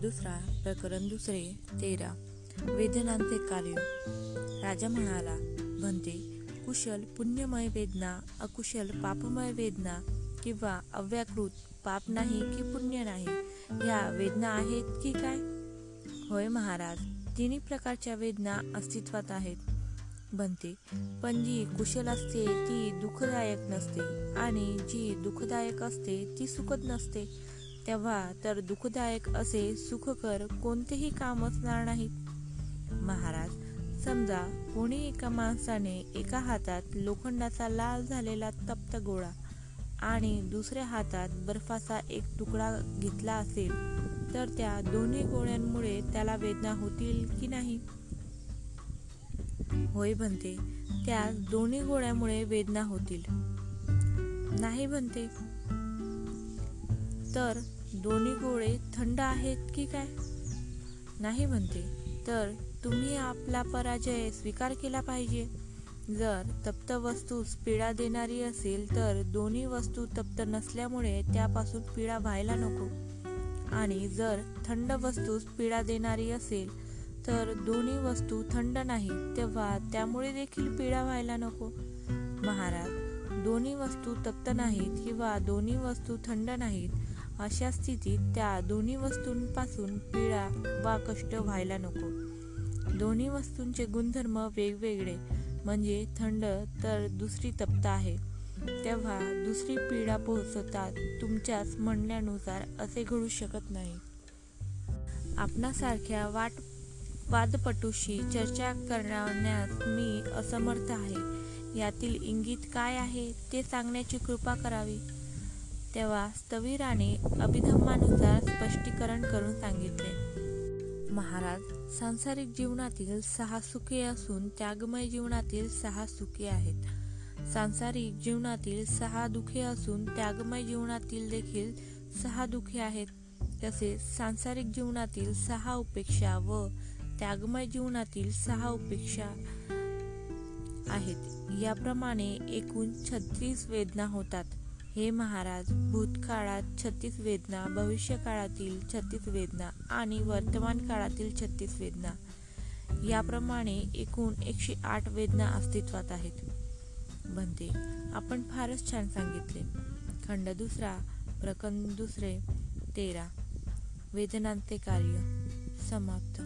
दुसरा प्रकरण दुसरे तेरा. वेदनांचे कार्य. राजा म्हणाला म्हणते कुशल पुण्यमय वेदना अकुशल पापमय वेदना किंवा अव्याकृत पाप नाही की पुण्य नाही या वेदना आहेत की काय? होय महाराज तिन्ही प्रकारच्या वेदना अस्तित्वात आहेत. बनते पण जी कुशल असते ती दुःखदायक नसते आणि जी दुःखदायक असते ती सुखद नसते. तेव्हा तर दुःखदायक असे सुखकर कोणतेही काम असणार नाहीत. महाराज समजा कोणी एका माणसाने एका हातात लोखंडाचा लाल झालेला तप्त गोळा आणि दुसऱ्या हातात बर्फाचा एक तुकडा घेतला असेल तर त्या दोन्ही गोळ्यांमुळे त्याला वेदना होतील की नाही? होय बनते त्या दोन्ही गोळ्यामुळे वेदना होतील. नाही बनते तर दोन्ही गोळे थंड आहेत की काय? नाही म्हणते. तर तुम्ही आपला पराजय स्वीकार केला पाहिजे. जर तप्त वस्तूस पीडा देणारी असेल तर दोन्ही वस्तू तप्त नसल्यामुळे त्यापासून पीडा व्हायला नको. आणि जर थंड वस्तूस पीडा देणारी असेल तर दोन्ही वस्तू थंड नाही तेव्हा त्यामुळे देखील पीडा व्हायला नको. महाराज दोन्ही वस्तू तप्त नाहीत किंवा दोन्ही वस्तू थंड नाहीत अशा स्थितीत त्या दोन्ही वस्तूंपासून पीडा वा कष्ट व्हायला नको. दोन्ही वस्तूंचे गुणधर्म वेगवेगळे म्हणजे थंड तर दुसरी तप्त आहे. तेव्हा दुसरी पीडा पोहोचवतात तुमच्याच म्हणण्यानुसार असे घडू शकत नाही. आपणासारख्या वाट वादपटूशी चर्चा करण्यास मी असमर्थ आहे. यातील इंगित काय आहे ते सांगण्याची कृपा करावी. तेव्हा स्थविराने अभिधम्मानुसार स्पष्टीकरण करून सांगितले. महाराज सांसारिक जीवनातील सहा सुखे असून त्यागमय जीवनातील सहा सुखे आहेत. सांसारिक जीवनातील सहा दुखे असून त्यागमय जीवनातील देखील सहा दुखे आहेत. तसेच सांसारिक जीवनातील सहा उपेक्षा व त्यागमय जीवनातील सहा उपेक्षा आहेत. याप्रमाणे एकूण छत्तीस वेदना होतात. हे महाराज भूतकाळात छत्तीस वेदना भविष्यकाळातील छत्तीस वेदना आणि वर्तमान काळातील छत्तीस वेदना याप्रमाणे एकूण एकशे आठ वेदना अस्तित्वात आहेत. बनते आपण फारच छान सांगितले. खंड दुसरा प्रकरण दुसरे तेरा. वेदनांचे कार्य समाप्त.